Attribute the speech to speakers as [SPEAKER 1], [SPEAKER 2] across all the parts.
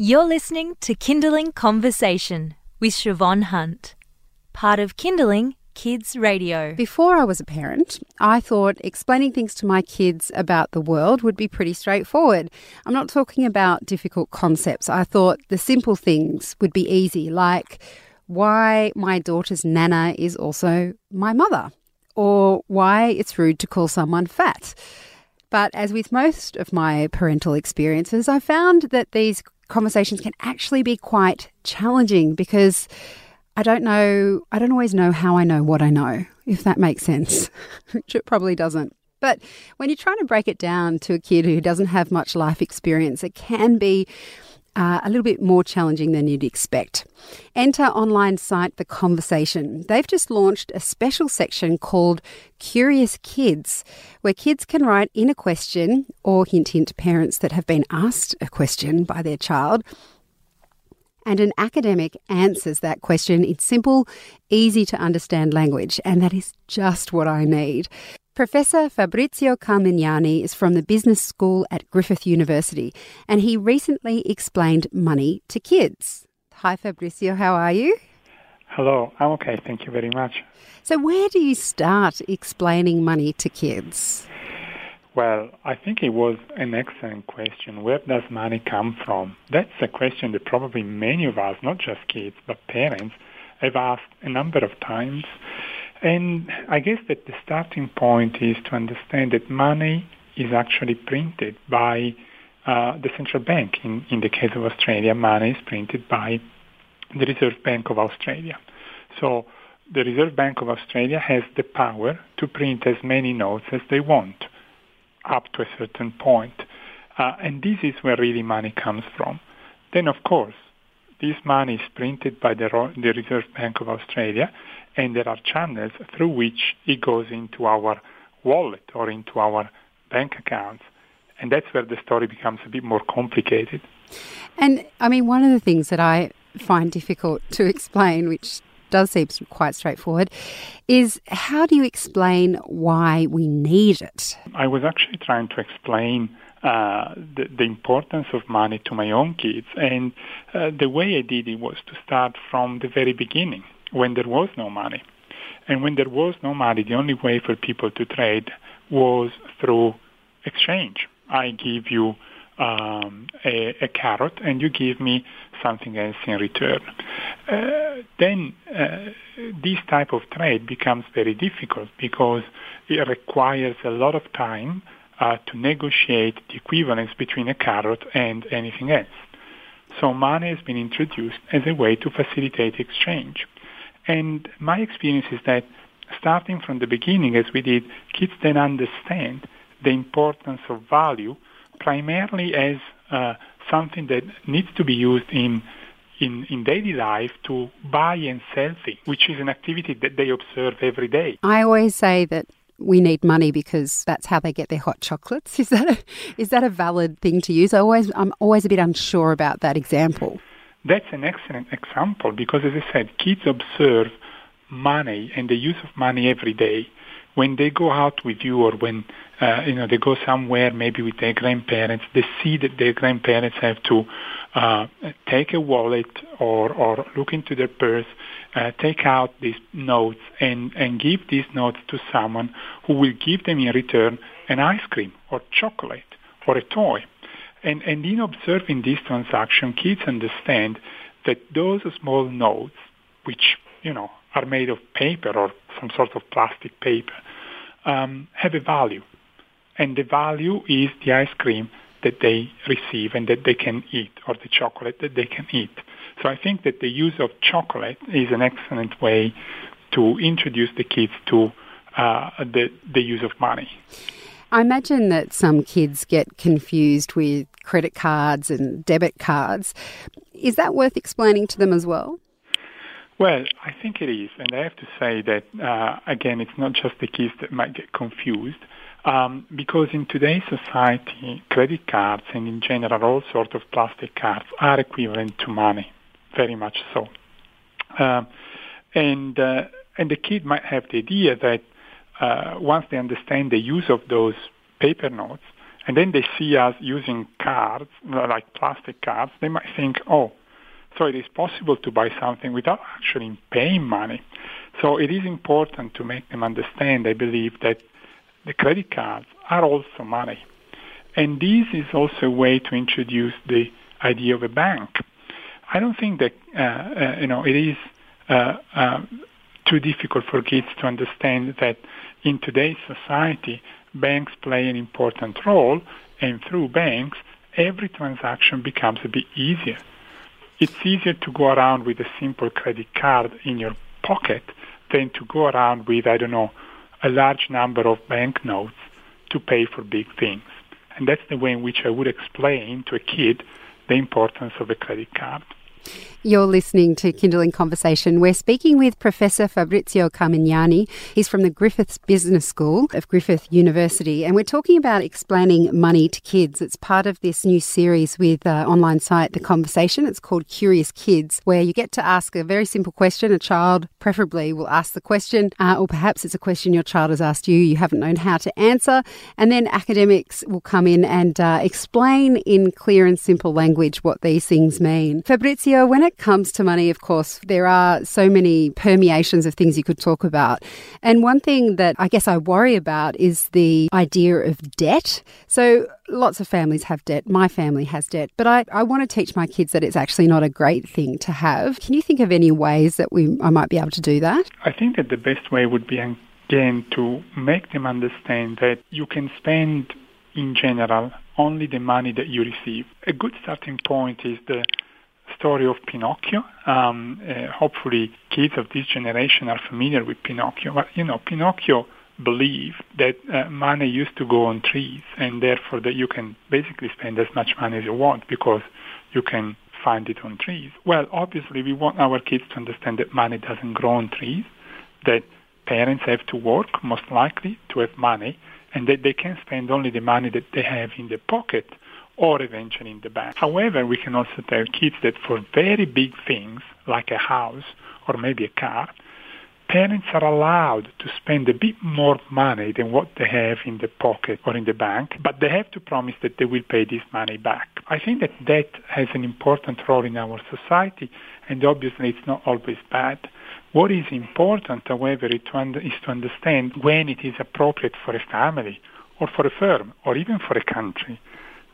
[SPEAKER 1] You're listening to Kinderling Conversation with Siobhan Hunt, part of Kinderling Kids Radio.
[SPEAKER 2] Before I was a parent, I thought explaining things to my kids about the world would be pretty straightforward. I'm not talking about difficult concepts. I thought the simple things would be easy, like why my daughter's nana is also my mother, or why it's rude to call someone fat. But as with most of my parental experiences, I found that these conversations can actually be quite challenging because I don't know, I don't always know how I know what I know, if that makes sense, which it probably doesn't. But when you're trying to break it down to a kid who doesn't have much life experience, it can be uh, a little bit more challenging than you'd expect. Enter online site The Conversation. They've just launched a special section called Curious Kids, where kids can write in a question or hint hint parents that have been asked a question by their child. And an academic answers that question in simple, easy to understand language, and that is just what I need. Professor Fabrizio Carmignani is from the business school at Griffith University, and he recently explained money to kids. Hi, Fabrizio, how are you?
[SPEAKER 3] Hello, I'm okay, thank you very much.
[SPEAKER 2] So, where do you start explaining money to kids?
[SPEAKER 3] Well, I think it was an excellent question. Where does money come from? That's a question that probably many of us, not just kids, but parents, have asked a number of times. And I guess that the starting point is to understand that money is actually printed by uh, the central bank. In, in the case of Australia, money is printed by the Reserve Bank of Australia. So the Reserve Bank of Australia has the power to print as many notes as they want up to a certain point. Uh, and this is where really money comes from. Then, of course, this money is printed by the, the Reserve Bank of Australia and there are channels through which it goes into our wallet or into our bank accounts. And that's where the story becomes a bit more complicated.
[SPEAKER 2] And I mean, one of the things that I find difficult to explain, which does seem quite straightforward, is how do you explain why we need it?
[SPEAKER 3] I was actually trying to explain uh, the, the, importance of money to my own kids, and uh, the way I did it was to start from the very beginning when there was no money. And when there was no money, the only way for people to trade was through exchange. I give you um, a, a, carrot and you give me something else in return. Uh, then uh, this type of trade becomes very difficult because it requires a lot of time uh, to negotiate the equivalence between a carrot and anything else. So money has been introduced as a way to facilitate exchange. And my experience is that starting from the beginning, as we did, kids then understand the importance of value primarily as uh, something that needs to be used in, in, in daily life to buy and sell things, which is an activity that they observe every day.
[SPEAKER 2] I always say that we need money because that's how they get their hot chocolates. Is that a, is that a valid thing to use? I always, I'm always a bit unsure about that example.
[SPEAKER 3] That's an excellent example because, as I said, kids observe money and the use of money every day. When they go out with you or when uh, you know they go somewhere, maybe with their grandparents, they see that their grandparents have to uh, take a wallet or, or look into their purse, uh, take out these notes and, and give these notes to someone who will give them in return an ice cream or chocolate or a toy. And, and in observing this transaction, kids understand that those small notes, which, you know, are made of paper or some sort of plastic paper, um, have a value. And the value is the ice cream that they receive and that they can eat, or the chocolate that they can eat. So I think that the use of chocolate is an excellent way to introduce the kids to uh, the, the use of money.
[SPEAKER 2] I imagine that some kids get confused with credit cards and debit cards. Is that worth explaining to them as well?
[SPEAKER 3] Well, I think it is. And I have to say that, uh, again, it's not just the kids that might get confused. Um, because in today's society, credit cards and in general all sorts of plastic cards are equivalent to money, very much so. Um, and uh, and the kid might have the idea that uh, once they understand the use of those paper notes and then they see us using cards, like plastic cards, they might think, oh, so it is possible to buy something without actually paying money. So it is important to make them understand, I believe, that the credit cards are also money. And this is also a way to introduce the idea of a bank. I don't think that, uh, uh, you know, it is uh, uh too difficult for kids to understand that in today's society, banks play an important role, and through banks, every transaction becomes a bit easier. It's easier to go around with a simple credit card in your pocket than to go around with, I don't know, a large number of banknotes to pay for big things. And that's the way in which I would explain to a kid the importance of a credit card.
[SPEAKER 2] You're listening to Kinderling Conversation. We're speaking with Professor Fabrizio Carmignani. He's from the Griffiths Business School of Griffith University, and we're talking about explaining money to kids. It's part of this new series with uh, online site The Conversation. It's called Curious Kids, where you get to ask a very simple question. A child, preferably, will ask the question, uh, or perhaps it's a question your child has asked you, you haven't known how to answer, and then academics will come in and uh, explain in clear and simple language what these things mean. Fabrizio, when it comes to money, of course, there are so many permeations of things you could talk about. And one thing that I guess I worry about is the idea of debt. So lots of families have debt. My family has debt. But I, I want to teach my kids that it's actually not a great thing to have. Can you think of any ways that we I might be able to do that?
[SPEAKER 3] I think that the best way would be again to make them understand that you can spend in general only the money that you receive. A good starting point is the story of Pinocchio. Um, uh, hopefully, kids of this generation are familiar with Pinocchio. But you know, Pinocchio believed that uh, money used to go on trees, and therefore that you can basically spend as much money as you want because you can find it on trees. Well, obviously, we want our kids to understand that money doesn't grow on trees, that parents have to work most likely to have money, and that they can spend only the money that they have in their pocket or eventually in the bank. However, we can also tell kids that for very big things, like a house or maybe a car, parents are allowed to spend a bit more money than what they have in the pocket or in the bank, but they have to promise that they will pay this money back. I think that debt has an important role in our society, and obviously it's not always bad. What is important, however, is to, is to understand when it is appropriate for a family or for a firm or even for a country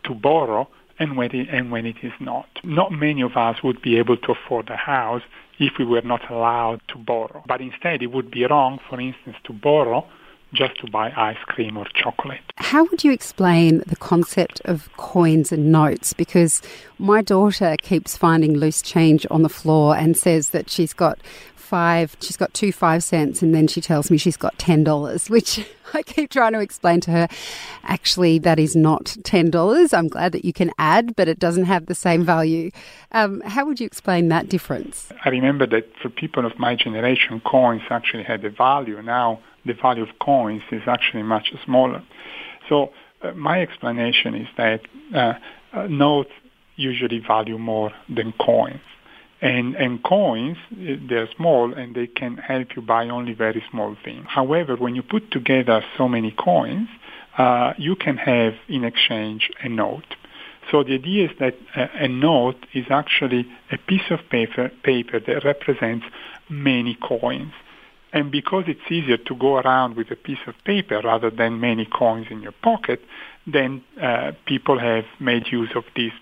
[SPEAKER 3] to borrow and when, it, and when it is not. Not many of us would be able to afford a house if we were not allowed to borrow. But instead, it would be wrong, for instance, to borrow just to buy ice cream or chocolate.
[SPEAKER 2] How would you explain the concept of coins and notes? Because my daughter keeps finding loose change on the floor and says that she's got five, she's got two five cents, and then she tells me she's got ten dollars, which I keep trying to explain to her. Actually, that is not ten dollars. I'm glad that you can add, but it doesn't have the same value. Um, how would you explain that difference?
[SPEAKER 3] I remember that for people of my generation, coins actually had a value. Now the value of coins is actually much smaller. So uh, my explanation is that uh, uh, notes usually value more than coins. And, and coins, they're small and they can help you buy only very small things. However, when you put together so many coins, uh, you can have in exchange a note. So the idea is that a, a note is actually a piece of paper, paper that represents many coins. And because it's easier to go around with a piece of paper rather than many coins in your pocket, then uh, people have made use of these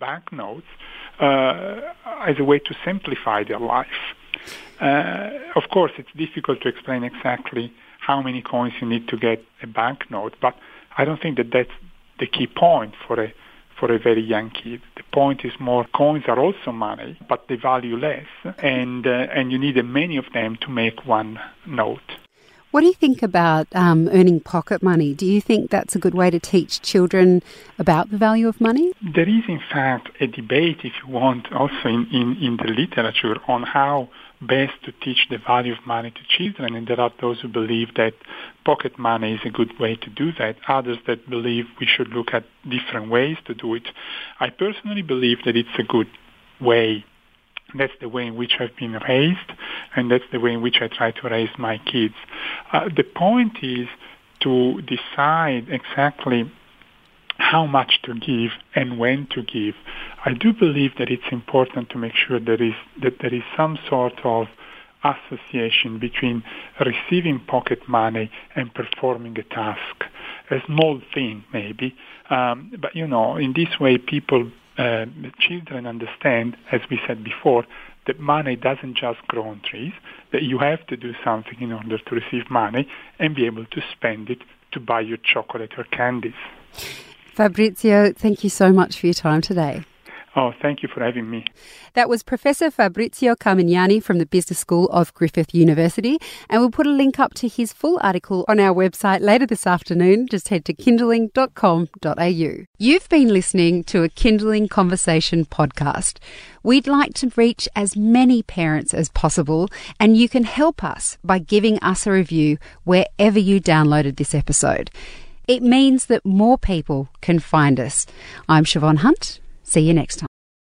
[SPEAKER 3] banknotes uh, as a way to simplify their life. Uh, of course, it's difficult to explain exactly how many coins you need to get a banknote, but I don't think that that's the key point for a for a very young kid. The point is more coins are also money, but they value less, and uh, and you need many of them to make one note.
[SPEAKER 2] What do you think about um, earning pocket money? Do you think that's a good way to teach children about the value of money?
[SPEAKER 3] There is, in fact, a debate, if you want, also in, in, in the literature on how best to teach the value of money to children. And there are those who believe that pocket money is a good way to do that. Others that believe we should look at different ways to do it. I personally believe that it's a good way that's the way in which I've been raised, and that's the way in which I try to raise my kids. Uh, the point is to decide exactly how much to give and when to give, I do believe that it's important to make sure there is, that there is some sort of association between receiving pocket money and performing a task. A small thing, maybe, um, but you know, in this way, people, uh, children understand, as we said before, that money doesn't just grow on trees, that you have to do something in order to receive money and be able to spend it to buy your chocolate or candies.
[SPEAKER 2] Fabrizio, thank you so much for your time today.
[SPEAKER 3] Oh, thank you for having me.
[SPEAKER 2] That was Professor Fabrizio Carmignani from the Business School of Griffith University. And we'll put a link up to his full article on our website later this afternoon. Just head to kinderling.com.au. You've been listening to a Kinderling Conversation podcast. We'd like to reach as many parents as possible, and you can help us by giving us a review wherever you downloaded this episode. It means that more people can find us. I'm Siobhan Hunt. See you next time.